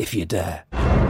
if you dare.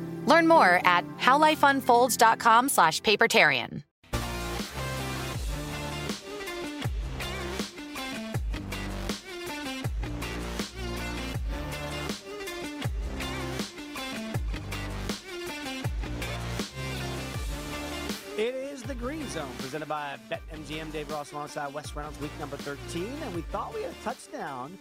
Learn more at howlifeunfolds.com slash papertarian. It is the Green Zone presented by BetMGM. Dave Ross alongside Wes Reynolds, week number 13. And we thought we had a touchdown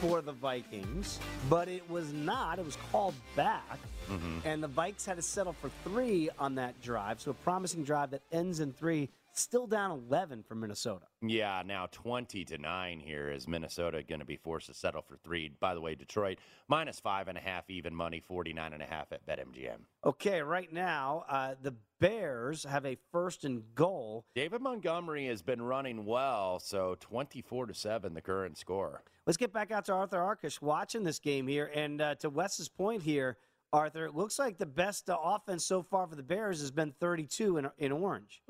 for the Vikings, but it was not. It was called back. Mm-hmm. And the Vikes had to settle for three on that drive. So a promising drive that ends in three, still down 11 for Minnesota. Yeah, now 20 to 9 here is Minnesota going to be forced to settle for three. By the way, Detroit minus five and a half even money, 49 and a half at BetMGM. Okay, right now, uh, the Bears have a first and goal. David Montgomery has been running well, so 24 to 7 the current score. Let's get back out to Arthur Arkush watching this game here. And uh, to Wes's point here, Arthur, it looks like the best uh, offense so far for the Bears has been 32 in, in orange.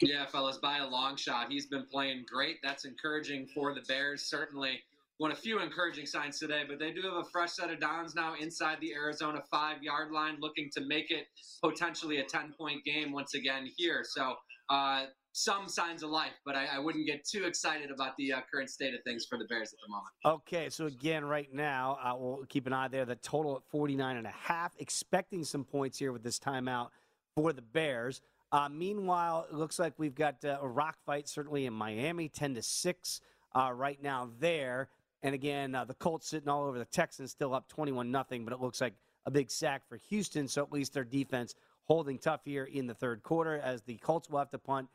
Yeah, fellas, by a long shot. He's been playing great. That's encouraging for the Bears. Certainly one of a few encouraging signs today, but they do have a fresh set of downs now inside the Arizona five yard line, looking to make it potentially a 10 point game once again here. So, uh, some signs of life, but I, I wouldn't get too excited about the uh, current state of things for the Bears at the moment. Okay, so again, right now, uh, we'll keep an eye there. The total at 49 and a half, expecting some points here with this timeout for the Bears. Uh, meanwhile, it looks like we've got uh, a rock fight certainly in Miami, 10 to 6 uh, right now there. And again, uh, the Colts sitting all over the Texans, still up 21 nothing, but it looks like a big sack for Houston. So at least their defense holding tough here in the third quarter as the Colts will have to punt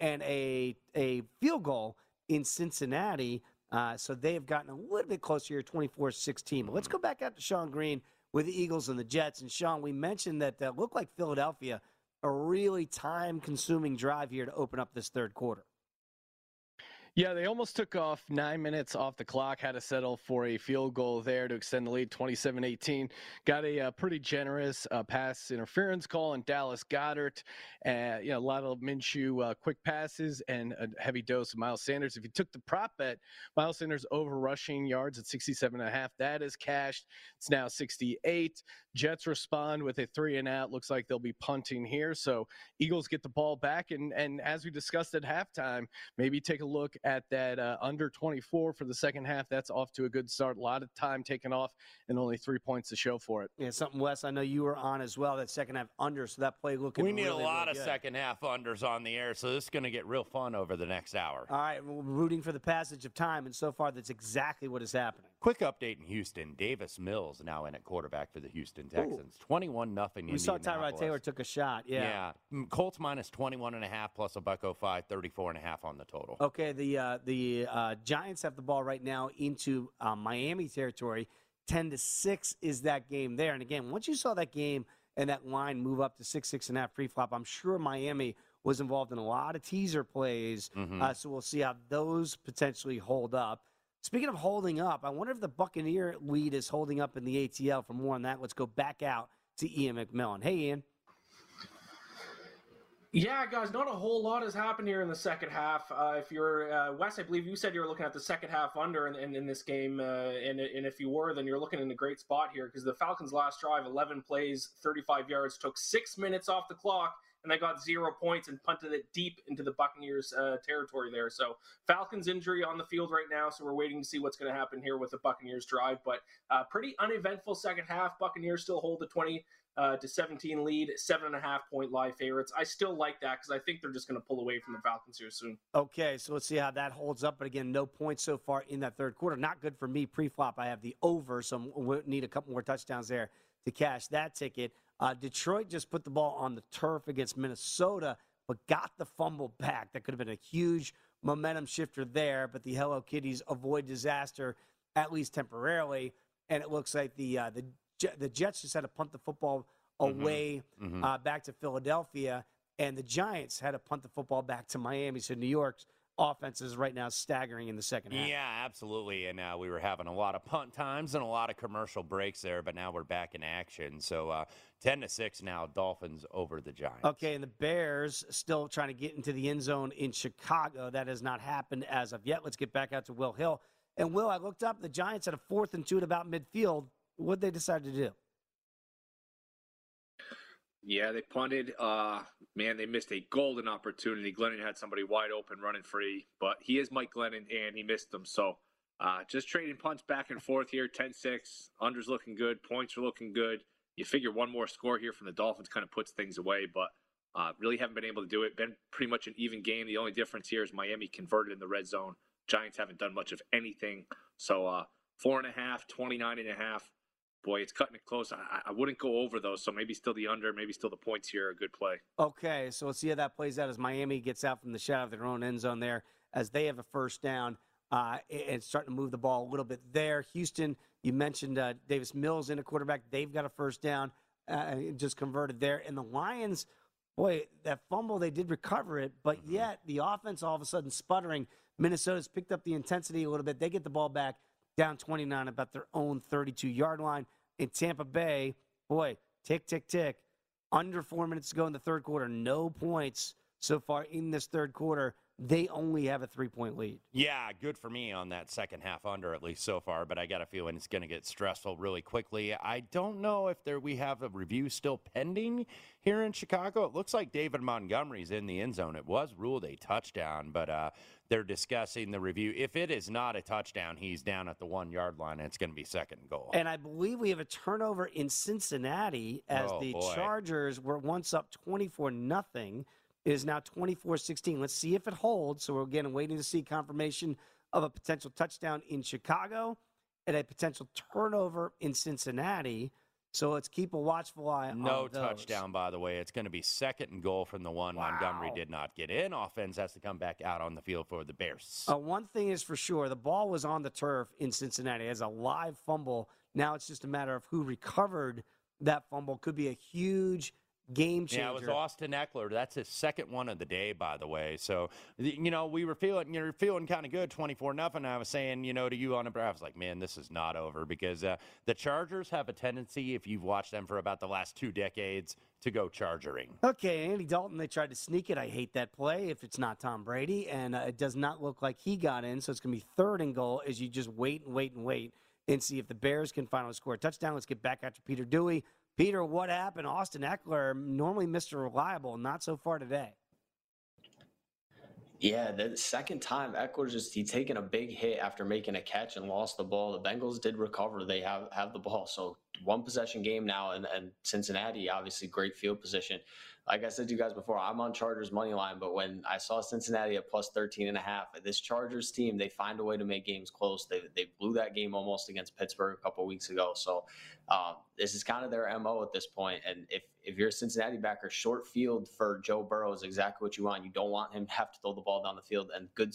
and a, a field goal in Cincinnati. Uh, so they have gotten a little bit closer here, 24 16. But let's go back out to Sean Green with the Eagles and the Jets. And Sean, we mentioned that uh, looked like Philadelphia, a really time consuming drive here to open up this third quarter. Yeah, they almost took off nine minutes off the clock, had to settle for a field goal there to extend the lead 27 18. Got a uh, pretty generous uh, pass interference call on Dallas Goedert. Uh, you know, a lot of Minshew uh, quick passes and a heavy dose of Miles Sanders. If you took the prop bet, Miles Sanders over rushing yards at 67 and a half, that is cashed. It's now 68. Jets respond with a three and out. Looks like they'll be punting here. So Eagles get the ball back. And, and as we discussed at halftime, maybe take a look at that uh, under 24 for the second half. That's off to a good start. A lot of time taken off and only three points to show for it. Yeah, something, Wes, I know you were on as well, that second half under. So that play looking We need really, a lot really of good. second half unders on the air, so this is going to get real fun over the next hour. All right, we're rooting for the passage of time. And so far, that's exactly what is happening. Quick update in Houston. Davis Mills now in at quarterback for the Houston Texans. 21 nothing. We saw Tyrod Taylor took a shot. Yeah. Yeah. Colts minus 21 and a half plus a buck 05, 34 and a half on the total. Okay, the uh, the uh, Giants have the ball right now into uh, Miami territory. 10 to 6 is that game there. And again, once you saw that game and that line move up to 6, 6 and a half pre-flop, I'm sure Miami was involved in a lot of teaser plays. Mhm. Uh, so we'll see how those potentially hold up. Speaking of holding up, I wonder if the Buccaneer lead is holding up in the ATL. For more on that, let's go back out to Ian McMillan. Hey, Ian. Yeah, guys, not a whole lot has happened here in the second half. Uh, if you're uh, Wes, I believe you said you were looking at the second half under in, in, in this game, uh, and, and if you were, then you're looking in a great spot here because the Falcons' last drive, 11 plays, 35 yards, took six minutes off the clock, and they got zero points and punted it deep into the Buccaneers' uh, territory there. So Falcons' injury on the field right now, so we're waiting to see what's going to happen here with the Buccaneers' drive. But uh, pretty uneventful second half. Buccaneers still hold the 20 uh, to 17 lead, seven and a half point live favorites. I still like that because I think they're just going to pull away from the Falcons here soon. Okay, so let's see how that holds up. But again, no points so far in that third quarter. Not good for me pre-flop. I have the over, so we need a couple more touchdowns there to cash that ticket. Uh, Detroit just put the ball on the turf against Minnesota, but got the fumble back. That could have been a huge momentum shifter there. But the Hello Kitties avoid disaster at least temporarily, and it looks like the uh, the the Jets just had to punt the football Mhm. away Mhm. uh, back to Philadelphia, and the Giants had to punt the football back to Miami. So New York's offense is right now staggering in the second half. Yeah, absolutely. And uh, we were having a lot of punt times and a lot of commercial breaks there, but now we're back in action. So uh, 10 to 6 now, Dolphins over the Giants. Okay, and the Bears still trying to get into the end zone in Chicago. That has not happened as of yet. Let's get back out to Will Hill. And Will, I looked up. The Giants had a fourth and two at about midfield. What they decide to do? Yeah, they punted. Uh, man, they missed a golden opportunity. Glennon had somebody wide open running free, but he is Mike Glennon, and he missed them. So uh, just trading punts back and forth here 10 6. Under's looking good. Points are looking good. You figure one more score here from the Dolphins kind of puts things away, but uh, really haven't been able to do it. Been pretty much an even game. The only difference here is Miami converted in the red zone. Giants haven't done much of anything. So uh, four and a half, 29 and a half. Boy, it's cutting it close. I, I wouldn't go over those. So maybe still the under, maybe still the points here. A good play. Okay, so let's see how that plays out as Miami gets out from the shadow of their own end zone there as they have a first down uh, and starting to move the ball a little bit there. Houston, you mentioned uh, Davis Mills in a quarterback. They've got a first down, uh, just converted there. And the Lions, boy, that fumble, they did recover it, but yet the offense all of a sudden sputtering. Minnesota's picked up the intensity a little bit. They get the ball back down 29 about their own 32 yard line. In Tampa Bay, boy, tick, tick, tick. Under four minutes to go in the third quarter. No points so far in this third quarter. They only have a three point lead. Yeah, good for me on that second half under at least so far, but I got a feeling it's going to get stressful really quickly. I don't know if there we have a review still pending here in Chicago. It looks like David Montgomery's in the end zone. It was ruled a touchdown, but uh, they're discussing the review. If it is not a touchdown, he's down at the one yard line, and it's going to be second and goal. And I believe we have a turnover in Cincinnati as Oh, the boy. Chargers were once up 24 nothing. It is now 24 16. Let's see if it holds. So we're again waiting to see confirmation of a potential touchdown in Chicago and a potential turnover in Cincinnati. So let's keep a watchful eye on No touchdown, by the way. It's going to be second and goal from the one. Montgomery did not get in. Offense has to come back out on the field for the Bears. Uh, one thing is for sure the ball was on the turf in Cincinnati as a live fumble. Now it's just a matter of who recovered that fumble. Could be a huge game changer. Yeah, it was Austin Ekeler. That's his second one of the day, by the way. So, you know, we were feeling, you're feeling kind of good, 24 nothing. I was saying, you know, to you on the I was like, man, this is not over because uh, the Chargers have a tendency, if you've watched them for about the last two decades, to go chargering. Okay, Andy Dalton, they tried to sneak it. I hate that play if it's not Tom Brady, and uh, it does not look like he got in. So it's going to be third and goal as you just wait and wait and wait and see if the Bears can finally score a touchdown. Let's get back after Peter Dewey. Peter, what happened? Austin Ekeler, normally Mr. Reliable, not so far today. Yeah, the second time Ekeler just he taken a big hit after making a catch and lost the ball. The Bengals did recover; they have have the ball. So one possession game now, and, and Cincinnati, obviously, great field position. Like I said to you guys before, I'm on Chargers money line, but when I saw Cincinnati at plus 13 and a half, this Chargers team, they find a way to make games close. They, they blew that game almost against Pittsburgh a couple weeks ago. So um, this is kind of their MO at this point. And if, if you're a Cincinnati backer, short field for Joe Burrow is exactly what you want. You don't want him to have to throw the ball down the field and good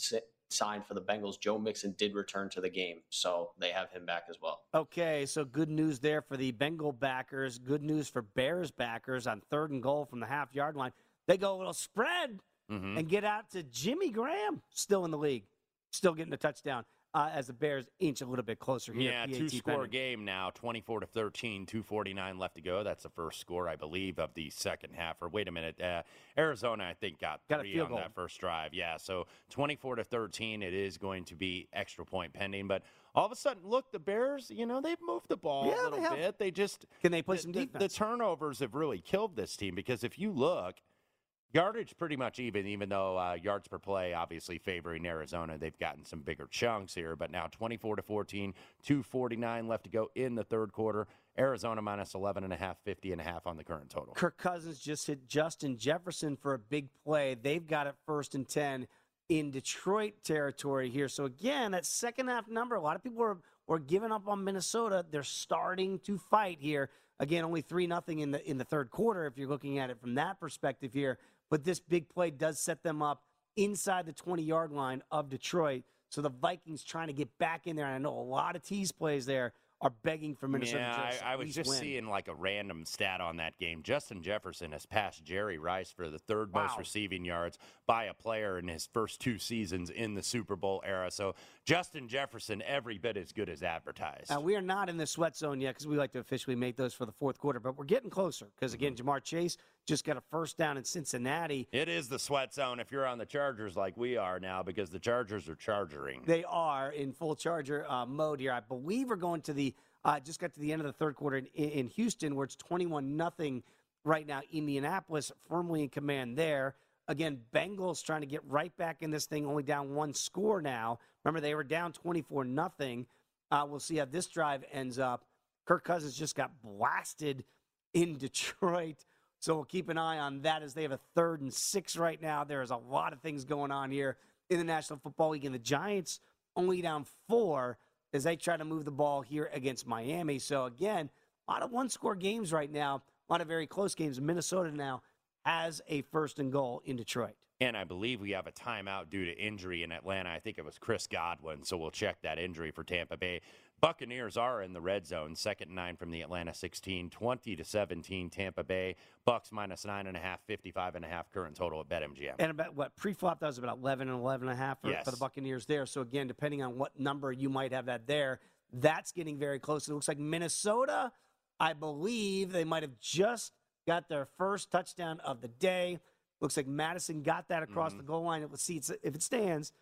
sign for the Bengals. Joe Mixon did return to the game, so they have him back as well. Okay, so good news there for the Bengal backers. Good news for Bears backers on third and goal from the half yard line. They go a little spread mm-hmm. and get out to Jimmy Graham, still in the league, still getting a touchdown uh, as the Bears inch a little bit closer here. Yeah, two score game now, 24 to 13, 249 left to go. That's the first score, I believe, of the second half. Or wait a minute, uh, Arizona, I think, got, got three on goal. that first drive. Yeah, so 24 to 13, it is going to be extra point pending. But all of a sudden, look, the Bears, you know, they've moved the ball yeah, a little they bit. They just can they play the, some defense? The, the turnovers have really killed this team because if you look – Yardage pretty much even, even though uh, yards per play obviously favoring Arizona. They've gotten some bigger chunks here, but now 24 to 14, 249 left to go in the third quarter. Arizona minus 11 and a half, 50 and a half on the current total. Kirk Cousins just hit Justin Jefferson for a big play. They've got it first and 10 in Detroit territory here. So again, that second half number, a lot of people are, are giving up on Minnesota. They're starting to fight here. Again, only 3 nothing in the in the third quarter if you're looking at it from that perspective here. But this big play does set them up inside the 20 yard line of Detroit. So the Vikings trying to get back in there. And I know a lot of tease plays there are begging for Minnesota. Yeah, I, I, was just win. seeing like a random stat on that game. Justin Jefferson has passed Jerry Rice for the third wow. most receiving yards by a player in his first two seasons in the Super Bowl era. So Justin Jefferson, every bit as good as advertised. Now, we are not in the sweat zone yet because we like to officially make those for the fourth quarter, but we're getting closer because, again, mm-hmm. Ja'Marr Chase just got a first down in Cincinnati. It is the sweat zone if you're on the Chargers like we are now because the Chargers are chargering. They are in full charger uh, mode here. I believe we're going to the uh, just got to the end of the third quarter in, in Houston, where it's 21 nothing right now. Indianapolis firmly in command there. Again, Bengals trying to get right back in this thing, only down one score now. Remember, they were down 24 nothing. Uh, we'll see how this drive ends up. Kirk Cousins just got blasted in Detroit. So we'll keep an eye on that as they have a third and six right now. There is a lot of things going on here in the National Football League, and the Giants only down four as they try to move the ball here against Miami. So, again, a lot of one score games right now, a lot of very close games. Minnesota now has a first and goal in Detroit. And I believe we have a timeout due to injury in Atlanta. I think it was Chris Godwin, so we'll check that injury for Tampa Bay. Buccaneers are in the red zone, second and nine from the Atlanta 16, 20 to 17 Tampa Bay. Bucks minus nine and a half, 55 and a half current total at BetMGM. And about what pre-flop that was about 11 and 11 and a half for, yes. for the Buccaneers there. So again, depending on what number you might have that there, that's getting very close. It looks like Minnesota, I believe they might have just got their first touchdown of the day. Looks like Mattison got that across mm-hmm. the goal line. Let's see if it stands.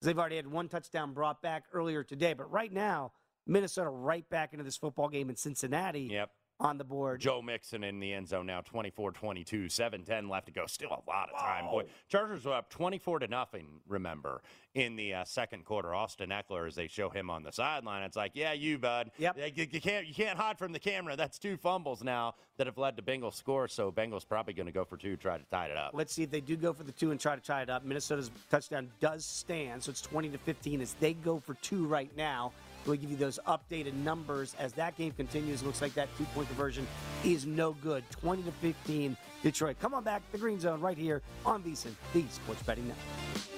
They've already had one touchdown brought back earlier today, but right now Minnesota right back into this football game in Cincinnati. Yep. On the board. Joe Mixon in the end zone now, 24 22, 7 10 left to go. Still a lot of time. Boy, Chargers were up 24 to nothing, remember, in the uh, second quarter. Austin Ekeler, as they show him on the sideline, it's like, yeah, you, bud. Yep. You, you, can't, you can't hide from the camera. That's two fumbles now that have led to Bengals score. So Bengals probably going to go for two, try to tie it up. Let's see if they do go for the two and try to tie it up. Minnesota's touchdown does stand, so it's 20 to 15 as they go for two right now. We'll give you those updated numbers as that game continues. Looks like that two point conversion is no good. 20 to 15, Detroit. Come on back, the Green Zone, right here on VSIN, the Sports Betting Network.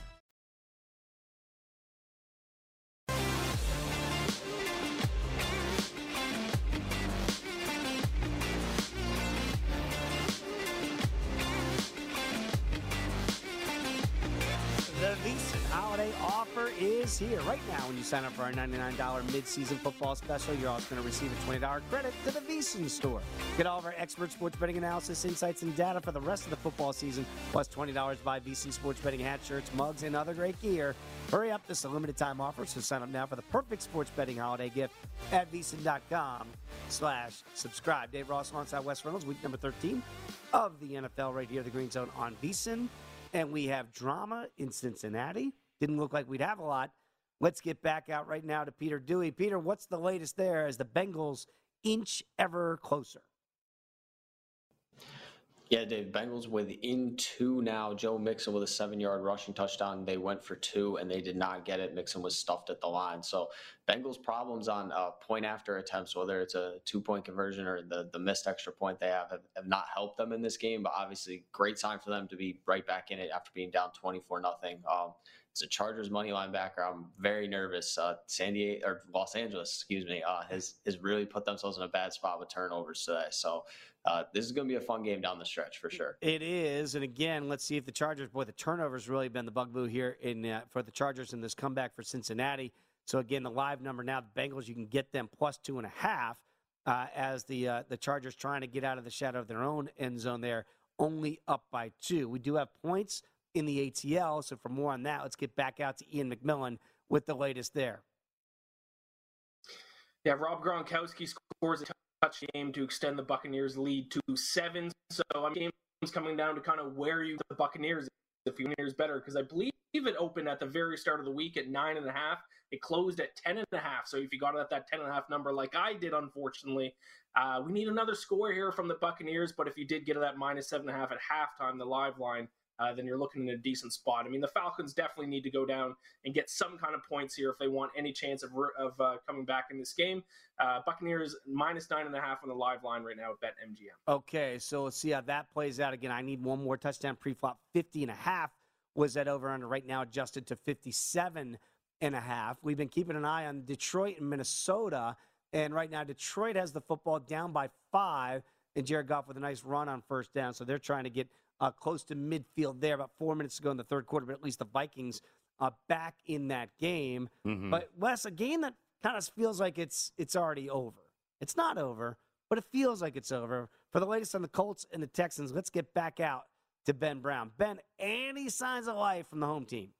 Offer is here right now. When you sign up for our $99 mid-season football special, you're also going to receive a $20 credit to the VSiN store. Get all of our expert sports betting analysis, insights, and data for the rest of the football season, plus $20 to buy VSiN sports betting hat shirts, mugs, and other great gear. Hurry up, this is a limited time offer, so sign up now for the perfect sports betting holiday gift at VSiN.com slash subscribe. Dave Ross alongside Wes Reynolds, week number 13 of the NFL right here, the Green Zone on VSiN. And we have drama in Cincinnati. Didn't look like we'd have a lot. Let's get back out right now to Peter Dewey. Peter, what's the latest there as the Bengals inch ever closer? Yeah, Dave. Bengals within two now. Joe Mixon with a seven-yard rushing touchdown. They went for two and they did not get it. Mixon was stuffed at the line. So Bengals problems on uh, point after attempts, whether it's a two-point conversion or the the missed extra point they have, have, have not helped them in this game. But obviously, great sign for them to be right back in it after being down twenty-four nothing. It's a Chargers money line backer. I'm very nervous. Uh, San Diego or Los Angeles, excuse me, uh, has has really put themselves in a bad spot with turnovers today. So uh, this is going to be a fun game down the stretch for sure. It is, and again, let's see if the Chargers. Boy, the turnovers really been the bugaboo here in uh, for the Chargers in this comeback for Cincinnati. So again, the live number now, the Bengals, you can get them plus two and a half uh, as the uh, the Chargers trying to get out of the shadow of their own end zone there, only up by two. We do have points in the ATL, so for more on that, let's get back out to Ian McMillan with the latest there. Yeah, Rob Gronkowski scores a touch game to extend the Buccaneers' lead to seven. So I'm game's coming down to kind of where you the Buccaneers you Buccaneers better because I believe it opened at the very start of the week at nine and a half. It closed at ten and a half. So if you got it at that ten and a half number, like I did, unfortunately, uh, we need another score here from the Buccaneers. But if you did get it at minus seven and a half at halftime, the live line. Uh, then you're looking in a decent spot. I mean, the Falcons definitely need to go down and get some kind of points here if they want any chance of of uh, coming back in this game. Uh, Buccaneers minus nine and a half on the live line right now at BetMGM. Okay, so let's see how that plays out. Again, I need one more touchdown pre-flop. 50 and a half was that over under right now adjusted to 57 and a half. We've been keeping an eye on Detroit and Minnesota, and right now Detroit has the football down by five, and Jared Goff with a nice run on first down, so they're trying to get uh, close to midfield there. About four minutes ago in the third quarter, but at least the Vikings are back in that game. Mhm. But Wes, a game that kind of feels like it's it's already over. It's not over, but it feels like it's over. For the latest on the Colts and the Texans, let's get back out to Ben Brown. Ben, any signs of life from the home team?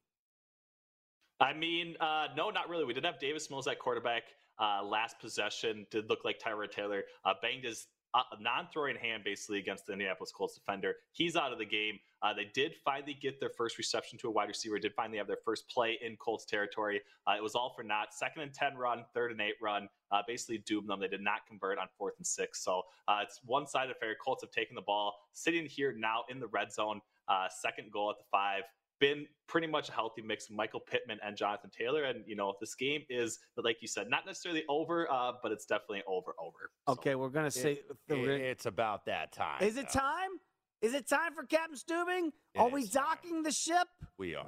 I mean, uh, no, not really. We didn't have Davis Mills at quarterback. Uh, last possession did look like Tyrod Taylor uh, banged his a non-throwing hand basically against the Indianapolis Colts defender. He's out of the game. Uh, they did finally get their first reception to a wide receiver. Did finally have their first play in Colts territory. Uh, it was all for naught. Second and ten run, third and eight run. Uh, basically doomed them. They did not convert on fourth and six. So uh, it's one-sided affair. Colts have taken the ball, sitting here now in the red zone. Uh, second goal at the five been pretty much a healthy mix of Michael Pittman and Jonathan Taylor. And, you know, this game is, like you said, not necessarily over, uh, but it's definitely over, over. Okay, we're going to say. It- it's about that time. Is it time? Is it time for Captain Stubing? Are we docking the ship? We are.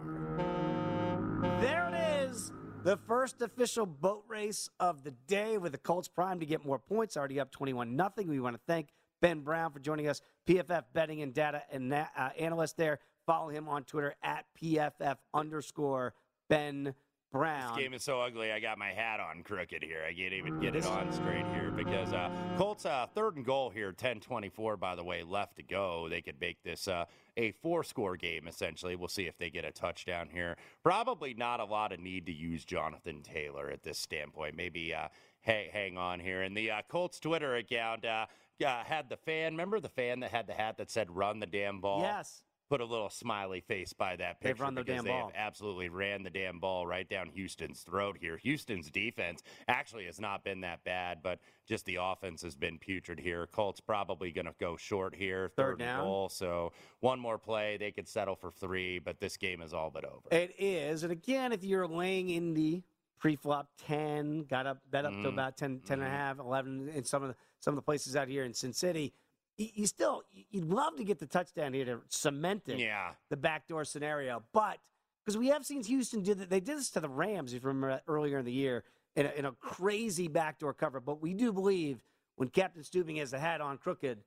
There it is. The first official boat race of the day with the Colts prime to get more points. Already up 21 nothing. We want to thank Ben Brown for joining us, PFF betting and data and uh, analyst there. Follow him on Twitter at PFF underscore Ben Brown. This game is so ugly. I got my hat on crooked here. I can't even get it on straight here because uh, Colts uh, third and goal here, 10-24, by the way, left to go. They could make this uh, a four-score game essentially. We'll see if they get a touchdown here. Probably not a lot of need to use Jonathan Taylor at this standpoint. Maybe uh, hey, hang on here. And the uh, Colts Twitter account uh, uh, had the fan. Remember the fan that had the hat that said "Run the damn ball"? Yes. Put a little smiley face by that picture They've run the because damn they ball. have absolutely ran the damn ball right down Houston's throat here. Houston's defense actually has not been that bad, but just the offense has been putrid here. Colts probably going to go short here, Third third, down. goal. So one more play, they could settle for three, but this game is all but over. It is. And again, if you're laying in the pre-flop 10, got up bet up to Mhm. about 10, 10 and a half, 11 in some of the some of the places out here in Sin City, you, still you'd love to get the touchdown here to cement it. Yeah. The backdoor scenario, but because we have seen Houston do that, they did this to the Rams. If you remember earlier in the year, in a, in a crazy backdoor cover. But we do believe when Captain Stubing has the hat on crooked,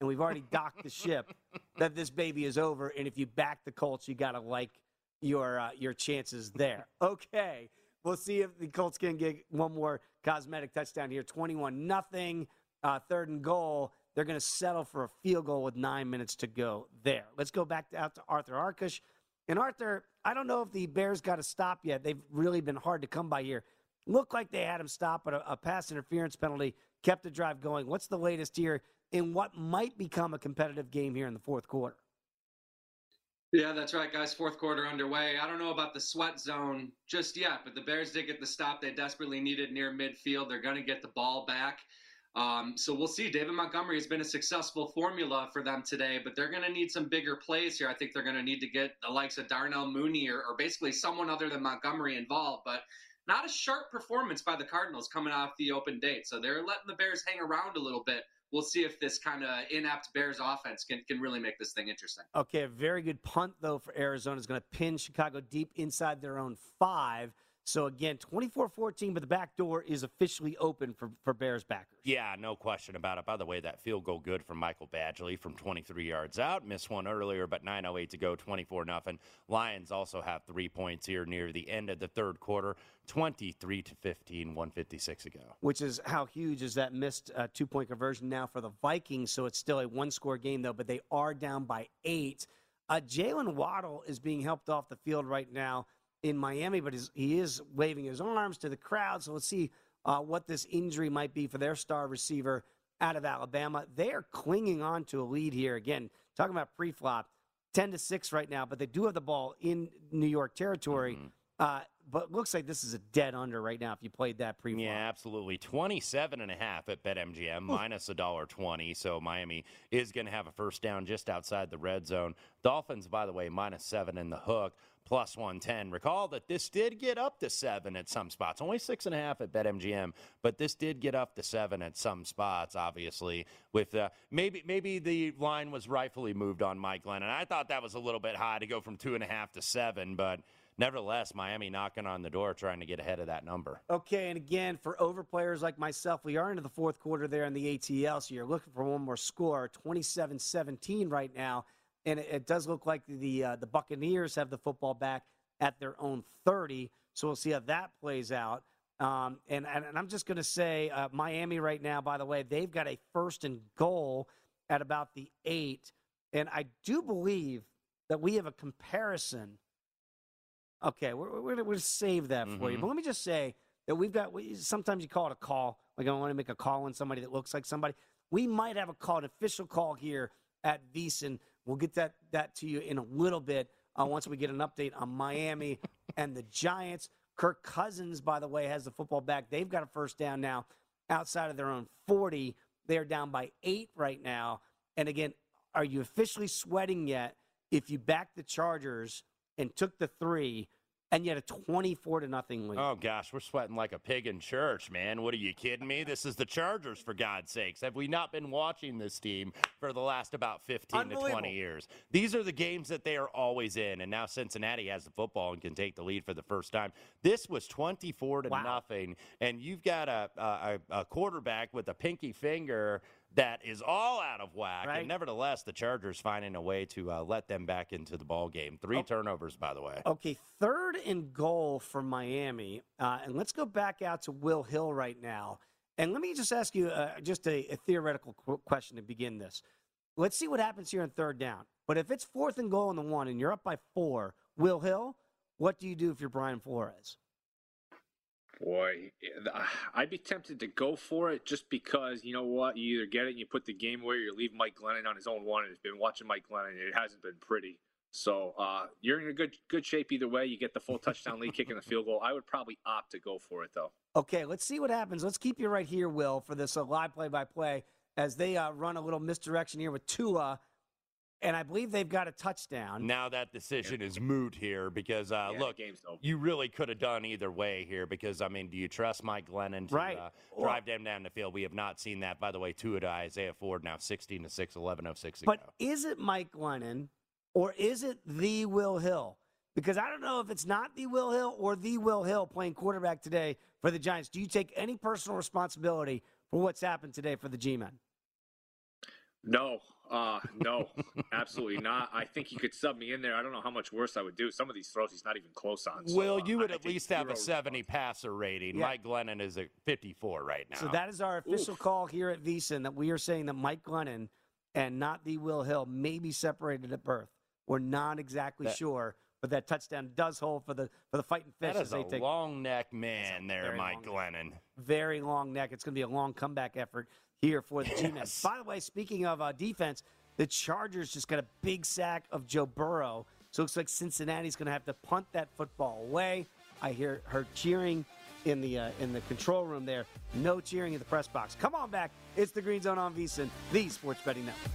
and we've already docked the ship, that this baby is over. And if you back the Colts, you got to like your uh, your chances there. Okay, we'll see if the Colts can get one more cosmetic touchdown here. Twenty-one nothing, uh, third and goal. They're going to settle for a field goal with nine minutes to go. There. Let's go back out to Arthur Arkush. And Arthur, I don't know if the Bears got a stop yet. They've really been hard to come by here. Looked like they had him stop, but a, a pass interference penalty kept the drive going. What's the latest here in what might become a competitive game here in the fourth quarter? Yeah, that's right, guys. Fourth quarter underway. I don't know about the sweat zone just yet, but the Bears did get the stop they desperately needed near midfield. They're going to get the ball back. Um, so we'll see. David Montgomery has been a successful formula for them today, but they're going to need some bigger plays here. I think they're going to need to get the likes of Darnell Mooney or, or basically someone other than Montgomery involved. But not a sharp performance by the Cardinals coming off the open date. So they're letting the Bears hang around a little bit. We'll see if this kind of inept Bears offense can, can really make this thing interesting. Okay, a very good punt, though, for Arizona is going to pin Chicago deep inside their own five. So, again, 24 14, but the back door is officially open for, for Bears backers. Yeah, no question about it. By the way, that field goal good from Michael Badgley from 23 yards out. Missed one earlier, but 9.08 to go, 24 nothing. Lions also have three points here near the end of the third quarter, 23 to 15, 156 ago. Which is how huge is that missed uh, two point conversion now for the Vikings. So it's still a one score game, though, but they are down by eight. Uh, Jaylen Waddle is being helped off the field right now in Miami, but he is waving his arms to the crowd. So let's see uh, what this injury might be for their star receiver out of Alabama. They are clinging on to a lead here. Again, talking about pre flop, 10 to 6 right now, but they do have the ball in New York territory. Uh, but looks like this is a dead under right now if you played that pre. Yeah, absolutely. 27 and a half at BetMGM, minus a dollar 20. So Miami is going to have a first down just outside the red zone. Dolphins, by the way, minus seven in the hook, plus 110. Recall that this did get up to seven at some spots. Only six and a half at BetMGM, but this did get up to seven at some spots, obviously. With uh, maybe maybe the line was rightfully moved on Mike Glennon. I thought that was a little bit high to go from two and a half to seven, but nevertheless, Miami knocking on the door trying to get ahead of that number. Okay, and again, for over players like myself, we are into the fourth quarter there in the ATL, so you're looking for one more score. 27 17 right now. And it, it does look like the, uh, the Buccaneers have the football back at their own 30. So we'll see how that plays out. Um, and, and, and I'm just going to say uh, Miami right now, by the way, they've got a first and goal at about the eight. And I do believe that we have a comparison Okay, we're, we're, we're going to save that for you. Mhm. But let me just say that we've got, we, sometimes you call it a call. Like I want to make a call on somebody that looks like somebody. we might have a call, an official call here at VSiN. We'll get that that to you in a little bit uh, once we get an update on Miami and the Giants. Kirk Cousins, by the way, has the football back. They've got a first down now outside of their own 40. They're down by eight right now. And again, are you officially sweating yet if you backed the Chargers and took the three and yet a 24 to nothing lead? Oh gosh, we're sweating like a pig in church, man. What are you kidding me? This is the Chargers for God's sakes. Have we not been watching this team for the last about 15 to 20 years? These are the games that they are always in and now Cincinnati has the football and can take the lead for the first time. This was 24 to nothing and you've got a, a a quarterback with a pinky finger that is all out of whack. Right. And nevertheless, the Chargers finding a way to uh, let them back into the ball game. Three turnovers, by the way. Okay, third and goal for Miami. Uh, and let's go back out to Will Hill right now. And let me just ask you uh, just a, a theoretical qu- question to begin this. Let's see what happens here in third down. But if it's fourth and goal in the one and you're up by four, Will Hill, what do you do if you're Brian Flores? Boy, I'd be tempted to go for it just because you know what? You either get it and you put the game away, or you leave Mike Glennon on his own one. And it's been watching Mike Glennon; and it hasn't been pretty. So uh, you're in a good good shape either way. You get the full touchdown lead, kicking the field goal. I would probably opt to go for it though. Okay, let's see what happens. Let's keep you right here, Will, for this uh, live play by play as they uh, run a little misdirection here with Tua. And I believe they've got a touchdown. Now that decision is moot here because uh, Yeah, look, you really could have done either way here because I mean, do you trust Mike Glennon to Right. uh, Or- drive them down the field? We have not seen that. By the way, two to Isaiah Ford now 16 to 6, 11 of 6 But is it Mike Glennon or is it the Will Hill? Because I don't know if it's not the Will Hill or the Will Hill playing quarterback today for the Giants. Do you take any personal responsibility for what's happened today for the G men? No, uh, no, absolutely not. I think he could sub me in there. I don't know how much worse I would do. Some of these throws he's not even close on. So, Will, uh, you would I at least have a zero 70 passer rating. Yeah. Mike Glennon is at 54 right now. So that is our official call here at VSiN that we are saying that Mike Glennon and not the Will Hill may be separated at birth. We're not exactly That- sure, but that touchdown does hold for the for the fighting fish that as they a take long neck man there, Mike Glennon. very long neck. It's going to be a long comeback effort here for the G-men. By the way, speaking of uh, defense, the Chargers just got a big sack of Joe Burrow. So it looks like Cincinnati's going to have to punt that football away. I hear her cheering in the uh, in the control room there. No cheering in the press box. Come on back. It's the Green Zone on VSiN, the Sports Betting Network.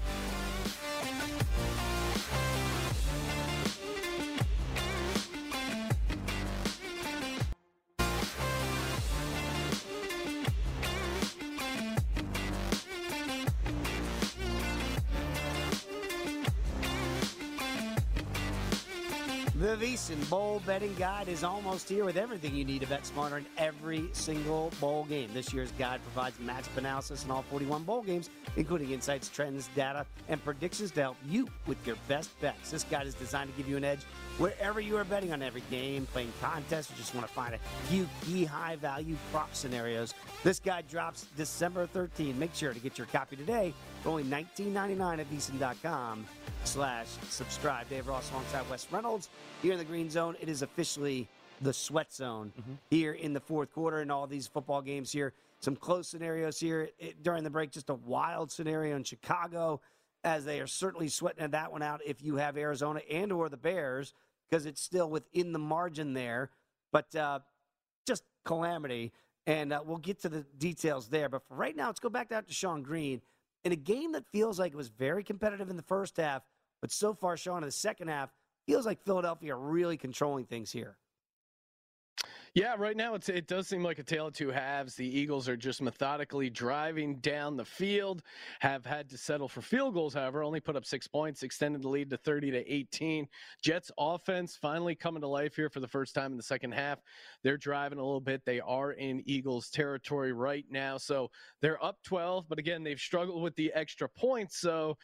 VSiN Bowl Betting Guide is almost here with everything you need to bet smarter in every single bowl game. This year's guide provides matchup analysis in all 41 bowl games, including insights, trends, data, and predictions to help you with your best bets. This guide is designed to give you an edge wherever you are betting on every game, playing contests, or just want to find a few key high value prop scenarios. This guide drops December 13. Make sure to get your copy today for only $19.99 at VSiN.com slash subscribe. Dave Ross alongside Wes Reynolds here in the green zone. It is officially the sweat zone here in the fourth quarter in all these football games here. Some close scenarios here It- during the break. Just a wild scenario in Chicago as they are certainly sweating that one out if you have Arizona and or the Bears because it's still within the margin there. But uh, just calamity. And uh, we'll get to the details there. But for right now, let's go back out to Sean Green in a game that feels like it was very competitive in the first half. But so far, Sean, in the second half, feels like Philadelphia are really controlling things here. Yeah, right now it does seem like a tale of two halves. The Eagles are just methodically driving down the field, have had to settle for field goals, however, only put up six points, extended the lead to 30 to 18. Jets offense finally coming to life here for the first time in the second half. They're driving a little bit. They are in Eagles territory right now. So they're up 12, but again, they've struggled with the extra points. So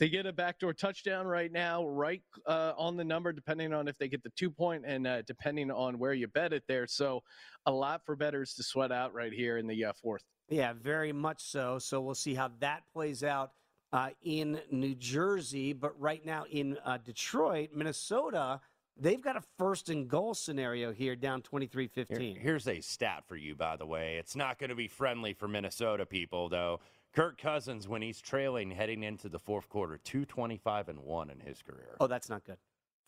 they get a backdoor touchdown right now, right uh, on the number, depending on if they get the two point and uh, depending on where you bet it there. So, a lot for betters to sweat out right here in the uh, fourth. Yeah, very much so. So we'll see how that plays out uh, in New Jersey. But right now in uh, Detroit, Minnesota, they've got a first and goal scenario here down 23 Here- 15. here's a stat for you, by the way. It's not going to be friendly for Minnesota people, though. Kirk Cousins, when he's trailing heading into the fourth quarter, 225 and 1 in his career. Oh, that's not good.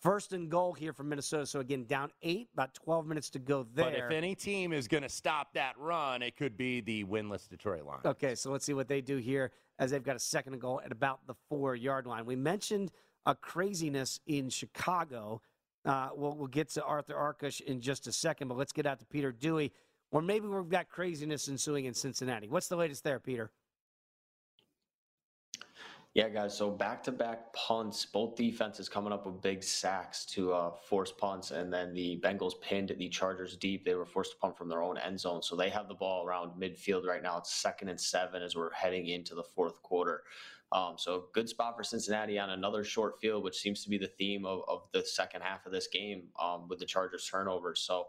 First and goal here for Minnesota. So again, down eight, about 12 minutes to go there. But if any team is going to stop that run, it could be the winless Detroit Lions. Okay, so let's see what they do here as they've got a second and goal at about the four yard line. We mentioned a craziness in Chicago. Uh, we'll, we'll get to Arthur Arkush in just a second, but let's get out to Peter Dewey. Or maybe we've got craziness ensuing in Cincinnati. What's the latest there, Peter? Yeah, guys. So back to back punts, both defenses coming up with big sacks to uh, force punts, and then the Bengals pinned the Chargers deep. They were forced to punt from their own end zone, so they have the ball around midfield right now. It's second and seven as we're heading into the fourth quarter. Um, so good spot for Cincinnati on another short field, which seems to be the theme of, of the second half of this game um, with the Chargers turnovers. So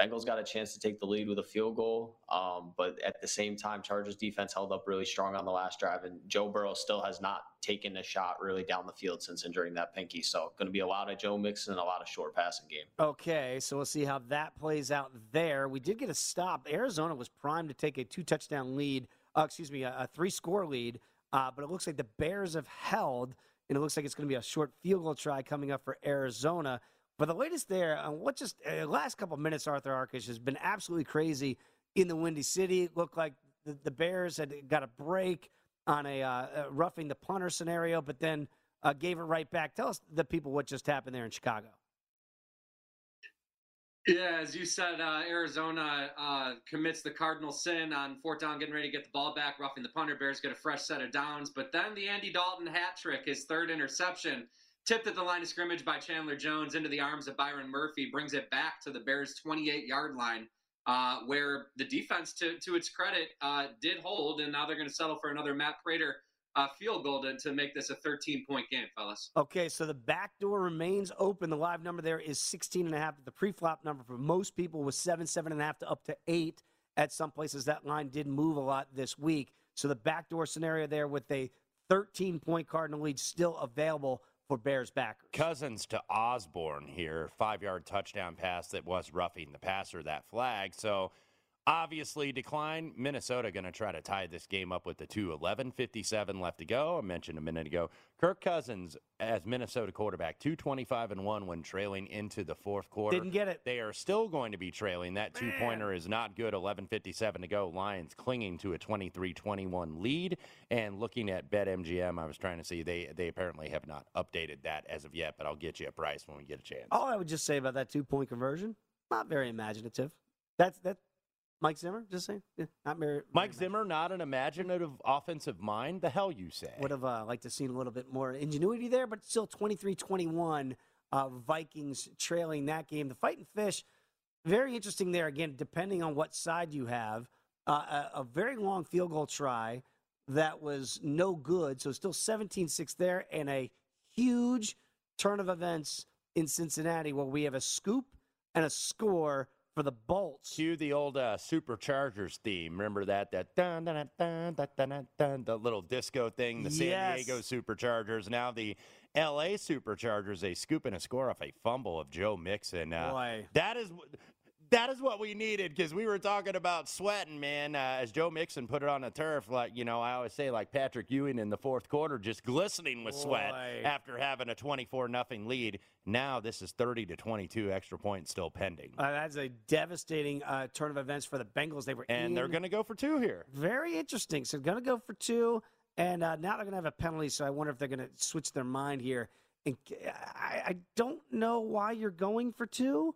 Bengals got a chance to take the lead with a field goal, um, but at the same time, Chargers defense held up really strong on the last drive, and Joe Burrow still has not taken a shot really down the field since injuring that pinky. So, going to be a lot of Joe Mixon and a lot of short passing game. Okay, so we'll see how that plays out there. We did get a stop. Arizona was primed to take a two touchdown lead, uh, excuse me, a, a three score lead, uh, but it looks like the Bears have held, and it looks like it's going to be a short field goal try coming up for Arizona. But the latest there, uh, what just uh, last couple minutes, Arthur Arkush has been absolutely crazy in the Windy City. It looked like the, the Bears had got a break on a uh, roughing the punter scenario, but then uh, gave it right back. Tell us, the people, what just happened there in Chicago. Yeah, as you said, uh, Arizona uh, commits the cardinal sin on fourth down, getting ready to get the ball back, roughing the punter. Bears get a fresh set of downs, but then the Andy Dalton hat trick, his third interception tipped at the line of scrimmage by Chandler Jones into the arms of Byron Murphy, brings it back to the Bears' 28 yard line, uh, where the defense, to, to its credit, uh, did hold, and now they're going to settle for another Matt Prater uh, field goal to, to make this a 13 point game, fellas. Okay, so the back door remains open. The live number there is 16 and a half. The pre-flop number for most people was seven, seven and a half to up to eight. At some places, that line did move a lot this week. So the backdoor scenario there with a 13 point Cardinal lead still available for Bears backers. Cousins to Osborn here, five yard touchdown pass that was roughing the passer, that flag. So obviously decline. Minnesota going to try to tie this game up with the 2 11 57 left to go. I mentioned a minute ago. Kirk Cousins as Minnesota quarterback, 225 and 1 when trailing into the fourth quarter. Didn't get it. They are still going to be trailing. That two pointer is not good. 11 57 to go. Lions clinging to a 23 21 lead. And looking at BetMGM, I was trying to see, they, they apparently have not updated that as of yet, but I'll get you a price when we get a chance. All I would just say about that two point conversion, not very imaginative. That's that Mike Zimmer, just saying. Yeah, not very, Mike Zimmer, not an imaginative offensive mind. The hell you say? Would have uh, liked to seen a little bit more ingenuity there, but still 23-21. Uh, Vikings trailing that game. The Fighting Fish, very interesting there. Again, depending on what side you have, uh, a, a, very long field goal try that was no good. So still 17-6 there, and a huge turn of events in Cincinnati where we have a scoop and a score for the Bolts. Cue the old uh, Superchargers theme. Remember that that dun, dun, dun, dun, dun, dun, the little disco thing. The San Yes. Diego Superchargers. Now the L.A. Superchargers. They scoop and a score off a fumble of Joe Mixon. Uh, Boy. that is. That is what we needed because we were talking about sweating, man. Uh, as Joe Mixon put it on the turf, like you know, I always say, like Patrick Ewing in the fourth quarter, just glistening with sweat Boy. after having a twenty-four nothing lead. Now this is thirty to twenty-two, extra point still pending. Uh, that's a devastating uh, turn of events for the Bengals. They were And they're going to go for two here. Very interesting. So going to go for two, and uh, now they're going to have a penalty. So I wonder if they're going to switch their mind here. And I, I don't know why you're going for two.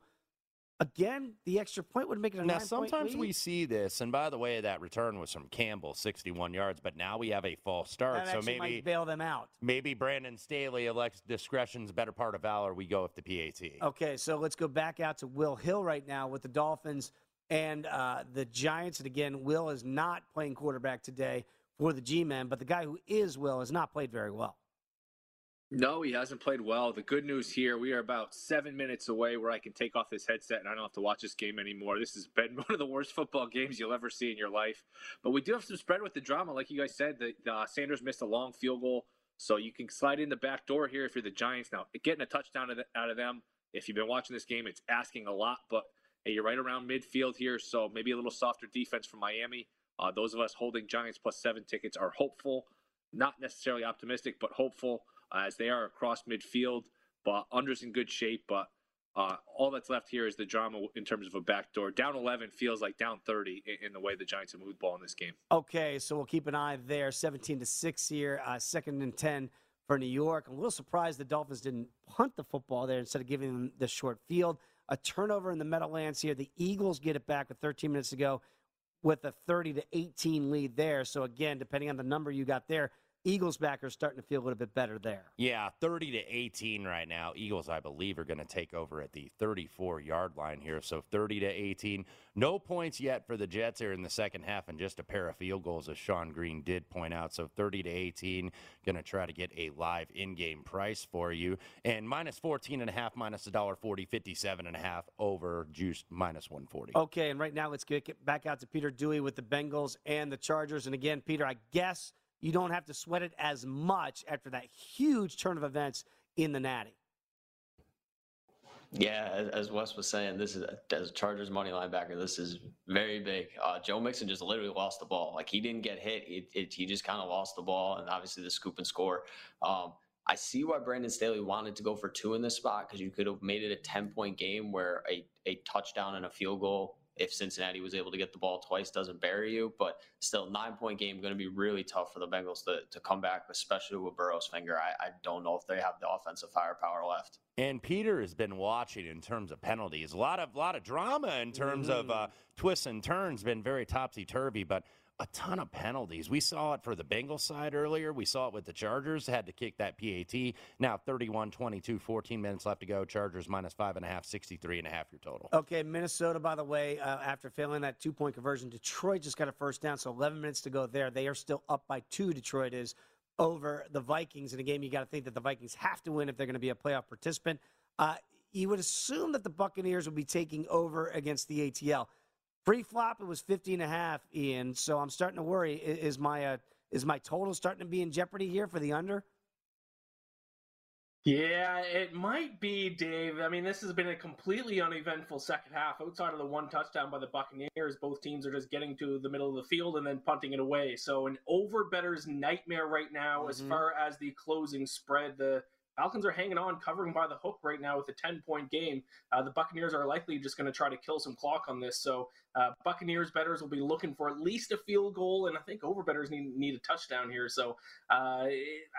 Again, the extra point would make it a Now, sometimes we see this, and by the way, that return was from Campbell, 61 yards, but now we have a false start. So maybe bail them out. maybe Brandon Staley elects discretion's better part of valor. We go with the PAT. Okay, so let's go back out to Will Hill right now with the Dolphins and uh, the Giants. And again, Will is not playing quarterback today for the G-men, but the guy who is Will has not played very well. No, he hasn't played well. The good news here, we are about seven minutes away where I can take off this headset and I don't have to watch this game anymore. This has been one of the worst football games you'll ever see in your life. But we do have some spread with the drama. Like you guys said, the, uh, Sanders missed a long field goal. So you can slide in the back door here if you're the Giants. Now, getting a touchdown out of- them, if you've been watching this game, it's asking a lot. But hey, you're right around midfield here. So maybe a little softer defense from Miami. Uh, those of us holding Giants plus seven tickets are hopeful, not necessarily optimistic, but hopeful uh, as they are across midfield. But under's in good shape, but uh, all that's left here is the drama in terms of a backdoor. Down 11 feels like down 30 in, in the way the Giants have moved ball in this game. Okay, so we'll keep an eye there. 17 to 6 here, uh, second and 10 for New York. I'm a little surprised the Dolphins didn't punt the football there instead of giving them the short field. A turnover in the Meadowlands here. The Eagles get it back with 13 minutes to go with a 30 to 18 lead there. So again, depending on the number you got there, Eagles backers starting to feel a little bit better there. Yeah, 30 to 18 right now. Eagles, I believe, are going to take over at the 34 yard line here. So 30 to 18. No points yet for the Jets here in the second half, and just a pair of field goals, as Sean Green did point out. So 30 to 18. Going to try to get a live in game price for you. And minus 14 and a half, minus a dollar 40, 57 and a half over juice minus 140. Okay, and right now let's get back out to Peter Dewey with the Bengals and the Chargers. And again, Peter, I guess you don't have to sweat it as much after that huge turn of events in the Natty. Yeah, as, Wes was saying, this is as a Chargers money linebacker. This is very big. Uh, Joe Mixon just literally lost the ball. Like he didn't get hit. It, it, he just kind of lost the ball, and obviously the scoop and score. Um, I see why Brandon Staley wanted to go for two in this spot because you could have made it a ten point game where a a touchdown and a field goal if Cincinnati was able to get the ball twice, doesn't bury you. But still, nine point game going to be really tough for the Bengals to, to come back, especially with Burrow's finger. I, I don't know if they have the offensive firepower left. And Peter has been watching in terms of penalties. A lot of lot of drama in terms mm. of uh, twists and turns. Been very topsy turvy, but a ton of penalties. We saw it for the Bengals side earlier. We saw it with the Chargers, had to kick that PAT. Now 31 22, 14 minutes left to go. Chargers minus five and a half, 63 and a half your total. Okay, Minnesota, by the way, uh, after failing that two point conversion, Detroit just got a first down, so 11 minutes to go there. They are still up by two, Detroit is over the Vikings in a game you got to think that the Vikings have to win if they're going to be a playoff participant. Uh, you would assume that the Buccaneers would be taking over against the ATL. Pre-flop, it was 50 and a half, Ian. So I'm starting to worry. Is my uh, is my total starting to be in jeopardy here for the under? Yeah, it might be, Dave. I mean, this has been a completely uneventful second half. Outside of the one touchdown by the Buccaneers, both teams are just getting to the middle of the field and then punting it away. So an over better's nightmare right now mm-hmm. as far as the closing spread. The Falcons are hanging on, covering by the hook right now with a 10 point game. Uh, the Buccaneers are likely just going to try to kill some clock on this. So, uh, Buccaneers betters will be looking for at least a field goal, and I think over betters need, need a touchdown here. So, uh,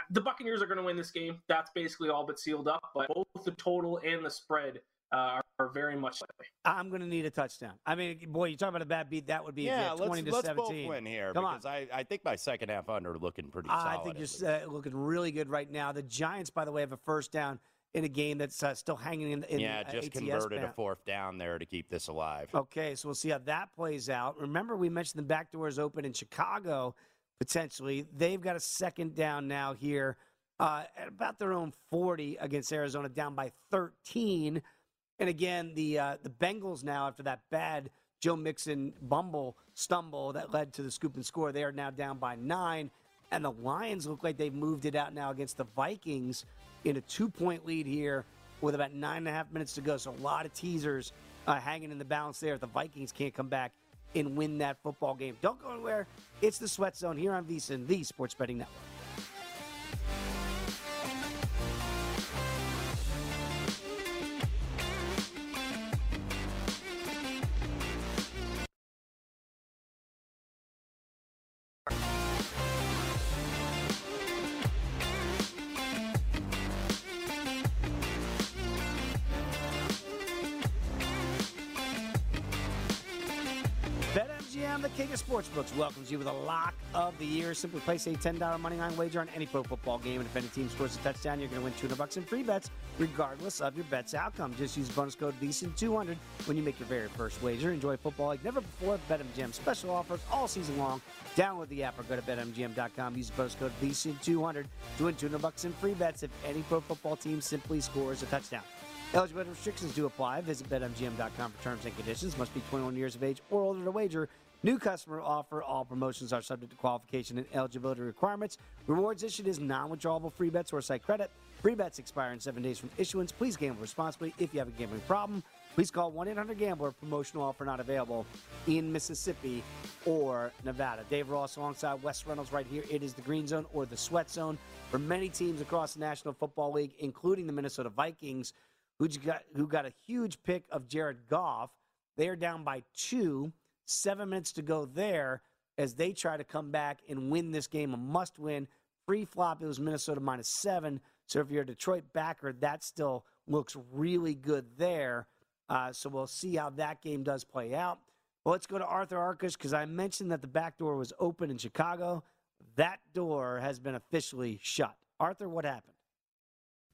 the Buccaneers are going to win this game. That's basically all but sealed up. But both the total and the spread uh, are very much likely. I'm going to need a touchdown. I mean, boy, you talk about a bad beat. That would be yeah. let's, 20 to let's 17. both win here Come because on. I, I think my second half under looking pretty solid. I think you're uh, looking really good right now. The Giants, by the way, have a first down in a game that's uh, still hanging in, in yeah, just ATS converted band. a fourth down there to keep this alive. Okay, so we'll see how that plays out. Remember, we mentioned the back doors open in Chicago potentially. They've got a second down now here uh, at about their own 40 against Arizona, down by 13. And again, the uh, the Bengals now after that bad Joe Mixon bumble stumble that led to the scoop and score, they are now down by nine. And the Lions look like they've moved it out now against the Vikings in a two point lead here with about nine and a half minutes to go. So a lot of teasers uh, hanging in the balance there if the Vikings can't come back and win that football game. Don't go anywhere. It's the Sweat Zone here on VSiN, the Sports Betting Network. Welcomes you with a lock of the year. Simply place a $10 moneyline wager on any pro football game, and if any team scores a touchdown, you're going to win 200 bucks in free bets, regardless of your bet's outcome. Just use bonus code VSiN200 when you make your very first wager. Enjoy football like never before. BetMGM special offers all season long. Download the app or go to BetMGM.com. Use bonus code VSiN200 to win 200 bucks in free bets if any pro football team simply scores a touchdown. Eligibility restrictions do apply. Visit BetMGM.com for terms and conditions. Must be 21 years of age or older to wager. New customer offer. All promotions are subject to qualification and eligibility requirements. Rewards issued is non-withdrawable free bets or site credit. Free bets expire in seven days from issuance. Please gamble responsibly. If you have a gambling problem, Please call 1 800 Gambler. Promotional offer not available in Mississippi or Nevada. Dave Ross alongside Wes Reynolds right here. It is the Green Zone or the Sweat Zone for many teams across the National Football League, including the Minnesota Vikings, who got, who got a huge pick of Jared Goff. They are down by two, seven minutes to go there as they try to come back and win this game, a must win. Free flop, it was Minnesota minus seven. So if you're a Detroit backer, that still looks really good there. Uh, so we'll see how that game does play out. Well, let's go to Arthur Arkush because I mentioned that the back door was open in Chicago. That door has been officially shut. Arthur, what happened?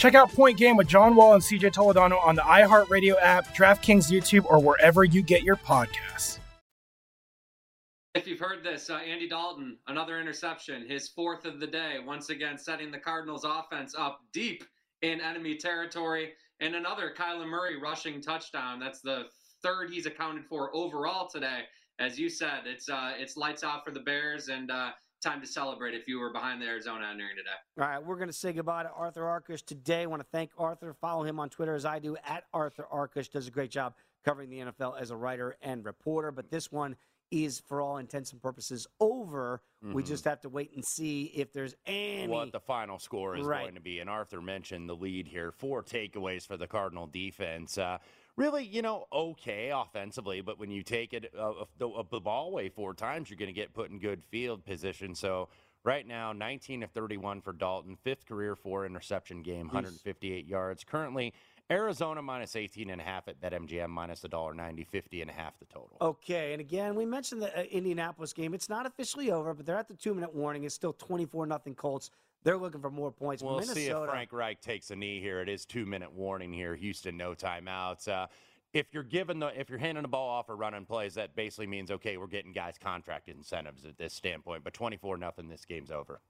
Check out Point Game with John Wall and CJ Toledano on the iHeartRadio app, DraftKings YouTube, or wherever you get your podcasts. If you've heard this, uh, Andy Dalton, another interception, his fourth of the day, once again setting the Cardinals' offense up deep in enemy territory, and another Kyler Murray rushing touchdown. That's the third he's accounted for overall today. As you said, it's uh, it's lights out for the Bears, and uh, time to celebrate if you were behind the Arizona entering today. All right, we're going to say goodbye to Arthur Arkush today. I want to thank Arthur. Follow him on Twitter as I do at Arthur Arkush. Does a great job covering the NFL as a writer and reporter. But this one is, for all intents and purposes, over. We Mhm. just have to wait and see if there's any. what the final score is Right. going to be. And Arthur mentioned the lead here. Four takeaways for the Cardinal defense. Uh, really, you know, okay offensively, but when you take it uh, the, uh, the ball away four times, you're going to get put in good field position. So right now, 19 of 31 for Dalton, fifth career four interception game, 158 yards. Currently, Arizona minus 18 and a half at BetMGM minus $1.90, 50 and a half the total. Okay, and again, we mentioned the uh, Indianapolis game. It's not officially over, but they're at the two-minute warning. It's still twenty-four nothing Colts. They're looking for more points. We'll Minnesota, see if Frank Reich takes a knee here. It is two minute warning here. Houston, no timeouts. Uh, if you're given the, if you're handing the ball off or running plays, that basically means okay, we're getting guys contract incentives at this standpoint. But 24 nothing, this game's over.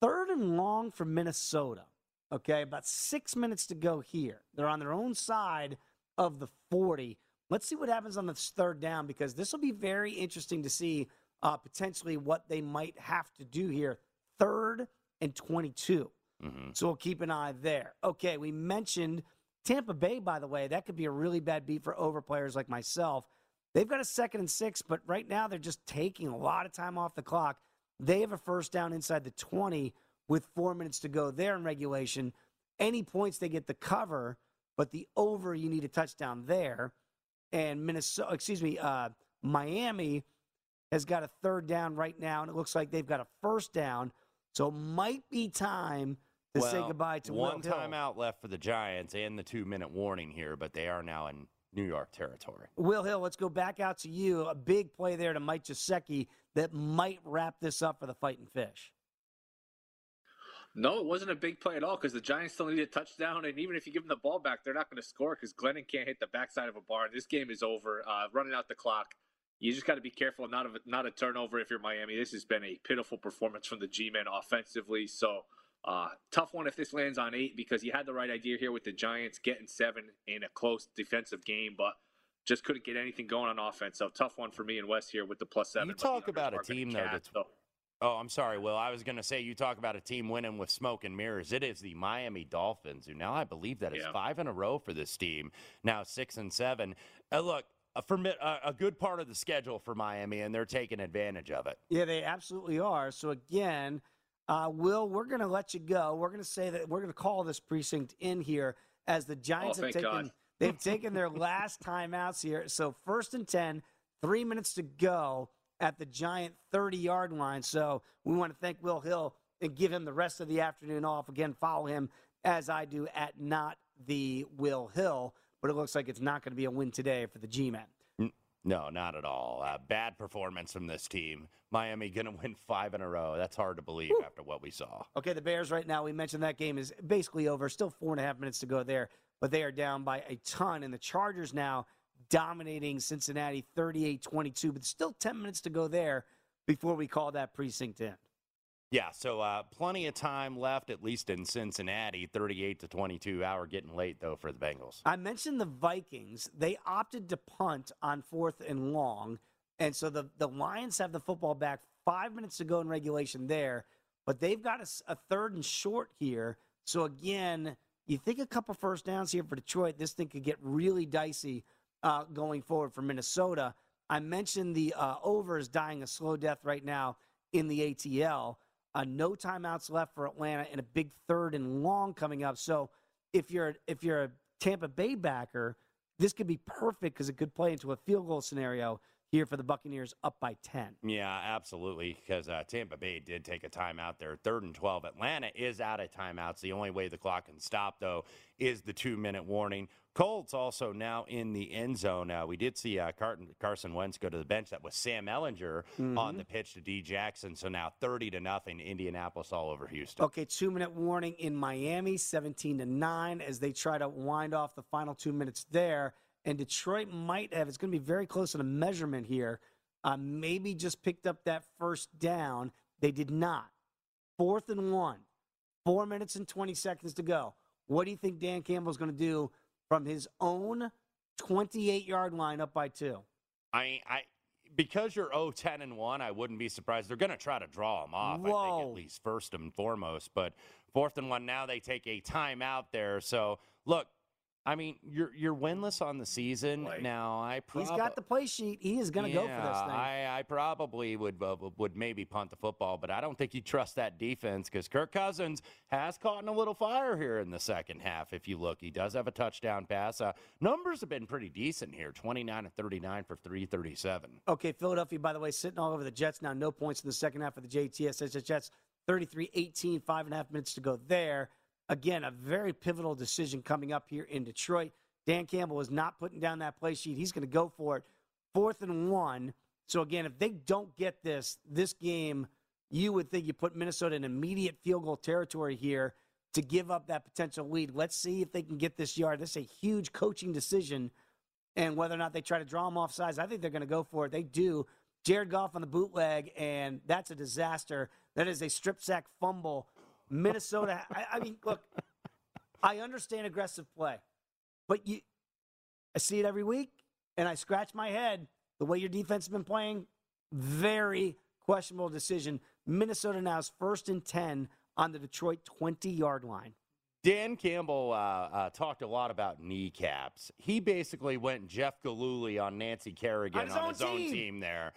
third and long for Minnesota. Okay, about six minutes to go here. They're on their own side of the 40. Let's see what happens on this third down because this will be very interesting to see uh, potentially what they might have to do here. Third and 22. So we'll keep an eye there. Okay, we mentioned Tampa Bay, by the way. That could be a really bad beat for over players like myself. They've got a second and six, but right now they're just taking a lot of time off the clock. They have a first down inside the 20 with four minutes to go there in regulation. Any points they get the cover, but the over, you need a touchdown there. And Minnesota, excuse me, uh, Miami has got a third down right now, and it looks like they've got a first down. So it might be time to say goodbye to one Will Hill. timeout left for the Giants and the two minute warning here, but they are now in New York territory. Will Hill, let's go back out to you. A big play there to Mike Gesicki that might wrap this up for the Fighting Fish. No, it wasn't a big play at all because the Giants still need a touchdown, and even if you give them the ball back, they're not going to score because Glennon can't hit the backside of a barn. This game is over. Uh, running out the clock. You just got to be careful not of a, not a turnover if you're Miami. This has been a pitiful performance from the G-men offensively. So uh, tough one if this lands on eight because you had the right idea here with the Giants getting seven in a close defensive game, but just couldn't get anything going on offense. So tough one for me and West here with the plus seven. You talk about a team though that's. so- Oh, I'm sorry, Will. I was going to say you talk about a team winning with smoke and mirrors. It is the Miami Dolphins, who now I believe that is Yeah. five in a row for this team. Now six and seven. Uh, look, a, fermi- a, a good part of the schedule for Miami, and they're taking advantage of it. Yeah, they absolutely are. So again, uh, Will, we're going to let you go. We're going to say that we're going to call this precinct in here as the Giants have Oh, thank taken God. they've taken their last timeouts here. So first and 10, three minutes to go at the Giant 30 yard line. So we want to thank Will Hill and give him the rest of the afternoon off. Again, follow him as I do at not the Will Hill. But it looks like it's not going to be a win today for the G Men. No, not at all. Uh, bad performance from this team. Miami going to win five in a row. That's hard to believe after what we saw. Okay, the Bears right now, we mentioned that game is basically over. Still four and a half minutes to go there, but they are down by a ton. And the Chargers now dominating Cincinnati 38 22, but still 10 minutes to go there before we call that precinct in. Yeah, so uh, plenty of time left, at least in Cincinnati. 38 to 22. Hour getting late, though, for the Bengals. I mentioned the Vikings. They opted to punt on fourth and long. And so the, the Lions have the football back five minutes to go in regulation there, but they've got a third and short here. So again, you think a couple first downs here for Detroit, this thing could get really dicey uh, going forward for Minnesota. I mentioned the uh, over is dying a slow death right now in the ATL. Uh, no timeouts left for Atlanta, and a big third and long coming up. So if you're if you're a Tampa Bay backer, this could be perfect because it could play into a field goal scenario here for the Buccaneers up by ten. Yeah, absolutely. Because uh, Tampa Bay did take a timeout there, third and 12. Atlanta is out of timeouts. The only way the clock can stop, though, is the two minute warning. Colts also now in the end zone. Uh, we did see uh, Carton, Carson Wentz go to the bench. That was Sam Ehlinger on Mhm. the pitch to D Jackson. So now 30 to nothing, Indianapolis all over Houston. Okay, two minute warning in Miami, 17 to 9, as they try to wind off the final two minutes there. And Detroit might have, it's going to be very close in a measurement here, uh, maybe just picked up that first down. They did not. Fourth and one, four minutes and 20 seconds to go. What do you think Dan Campbell's going to do from his own 28 yard line up by two? I, I, because you're 0 10 and 1, I wouldn't be surprised. They're going to try to draw them off, I think, Whoa. at least first and foremost. But fourth and one, now they take a timeout there. So, look, I mean, you're you're winless on the season. Now, I He's prob- got the play sheet. He is going to go for this Yeah, thing. I, I probably would uh, would maybe punt the football, but I don't think you trust that defense because Kirk Cousins has caught in a little fire here in the second half. If you look, he does have a touchdown pass. Uh, numbers have been pretty decent here: twenty nine and thirty nine for three thirty seven. Okay, Philadelphia, by the way, sitting all over the Jets now. No points in the second half of the JTS. The Jets 33 18, five and a half minutes to go there. Again, a very pivotal decision coming up here in Detroit. Dan Campbell is not putting down that play sheet. He's going to go for it. Fourth and one. So, again, if they don't get this, this game, you would think you put Minnesota in immediate field goal territory here to give up that potential lead. Let's see if they can get this yard. This is a huge coaching decision and whether or not they try to draw them off sides. I think they're going to go for it. They do. Jared Goff on the bootleg, and that's a disaster. That is a strip sack fumble. Minnesota. I, I mean, look, I understand aggressive play, but you, I see it every week, and I scratch my head. The way your defense has been playing, very questionable decision. Minnesota now is first and ten on the Detroit twenty yard line. Dan Campbell uh, uh, talked a lot about kneecaps. He basically went Jeff Gillooly on Nancy Kerrigan On his on own his own team. team there.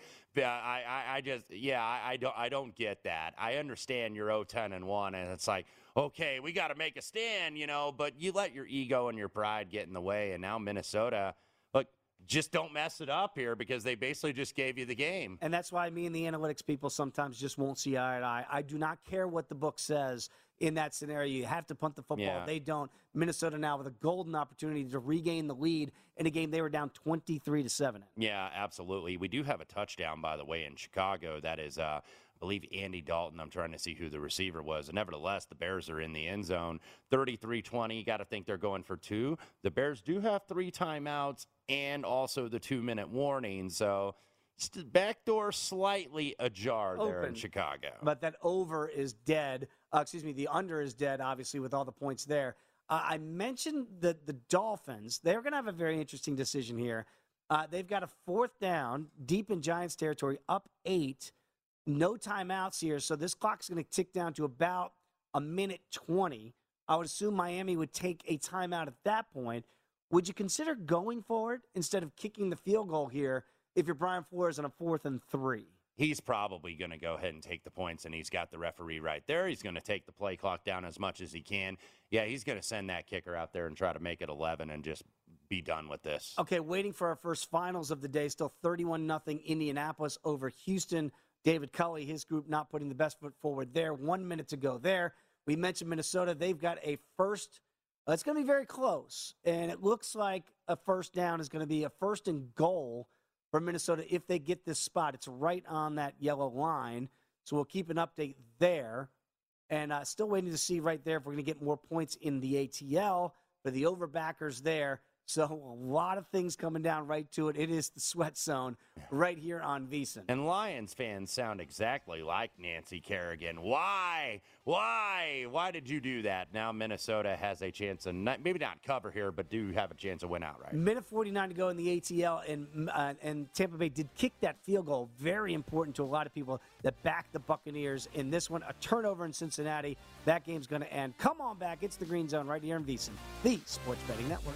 I, I, I just, yeah, I, I don't, I don't get that. I understand you're 0-10 and one, and it's like, okay, we got to make a stand, you know. But you let your ego and your pride get in the way, and now Minnesota, look, just don't mess it up here because they basically just gave you the game. And that's why me and the analytics people sometimes just won't see eye to eye. I do not care what the book says in that scenario. You have to punt the football. Yeah. They don't. Minnesota now with a golden opportunity to regain the lead in a game they were down 23 to 7 in. Yeah, absolutely. We do have a touchdown, by the way, in Chicago. That is, uh, I believe, Andy Dalton. I'm trying to see who the receiver was. Nevertheless, the Bears are in the end zone. 33 20. Got to think they're going for two. The Bears do have three timeouts and also the two minute warning. So, back door slightly ajar there in Chicago. But that over is dead. Uh, excuse me, the under is dead, obviously, with all the points there. Uh, I mentioned the, the Dolphins. They're going to have a very interesting decision here. Uh, they've got a fourth down deep in Giants territory, up eight, no timeouts here. So this clock's going to tick down to about a minute 20. I would assume Miami would take a timeout at that point. Would you consider going forward instead of kicking the field goal here if you're Brian Flores on a fourth and three? He's probably going to go ahead and take the points, and he's got the referee right there. He's going to take the play clock down as much as he can. Yeah, he's going to send that kicker out there and try to make it 11 and just be done with this. Okay, waiting for our first finals of the day. Still 31 nothing Indianapolis over Houston. David Culley, his group not putting the best foot forward there. One minute to go there. We mentioned Minnesota. They've got a first. It's going to be very close. And it looks like a first down is going to be a first and goal for Minnesota if they get this spot. It's right on that yellow line. So we'll keep an update there. And uh, still waiting to see right there if we're going to get more points in the ATL for the overbackers there. So a lot of things coming down right to it. It is the sweat zone right here on VSiN. And Lions fans sound exactly like Nancy Kerrigan. Why? Why? Why did you do that? Now Minnesota has a chance to not, maybe not cover here, but do have a chance to win outright. Minute 49 to go in the ATL, and uh, and Tampa Bay did kick that field goal. Very important to a lot of people that back the Buccaneers in this one. A turnover in Cincinnati. That game's going to end. Come on back. It's the Green Zone right here in VSiN, the Sports Betting Network.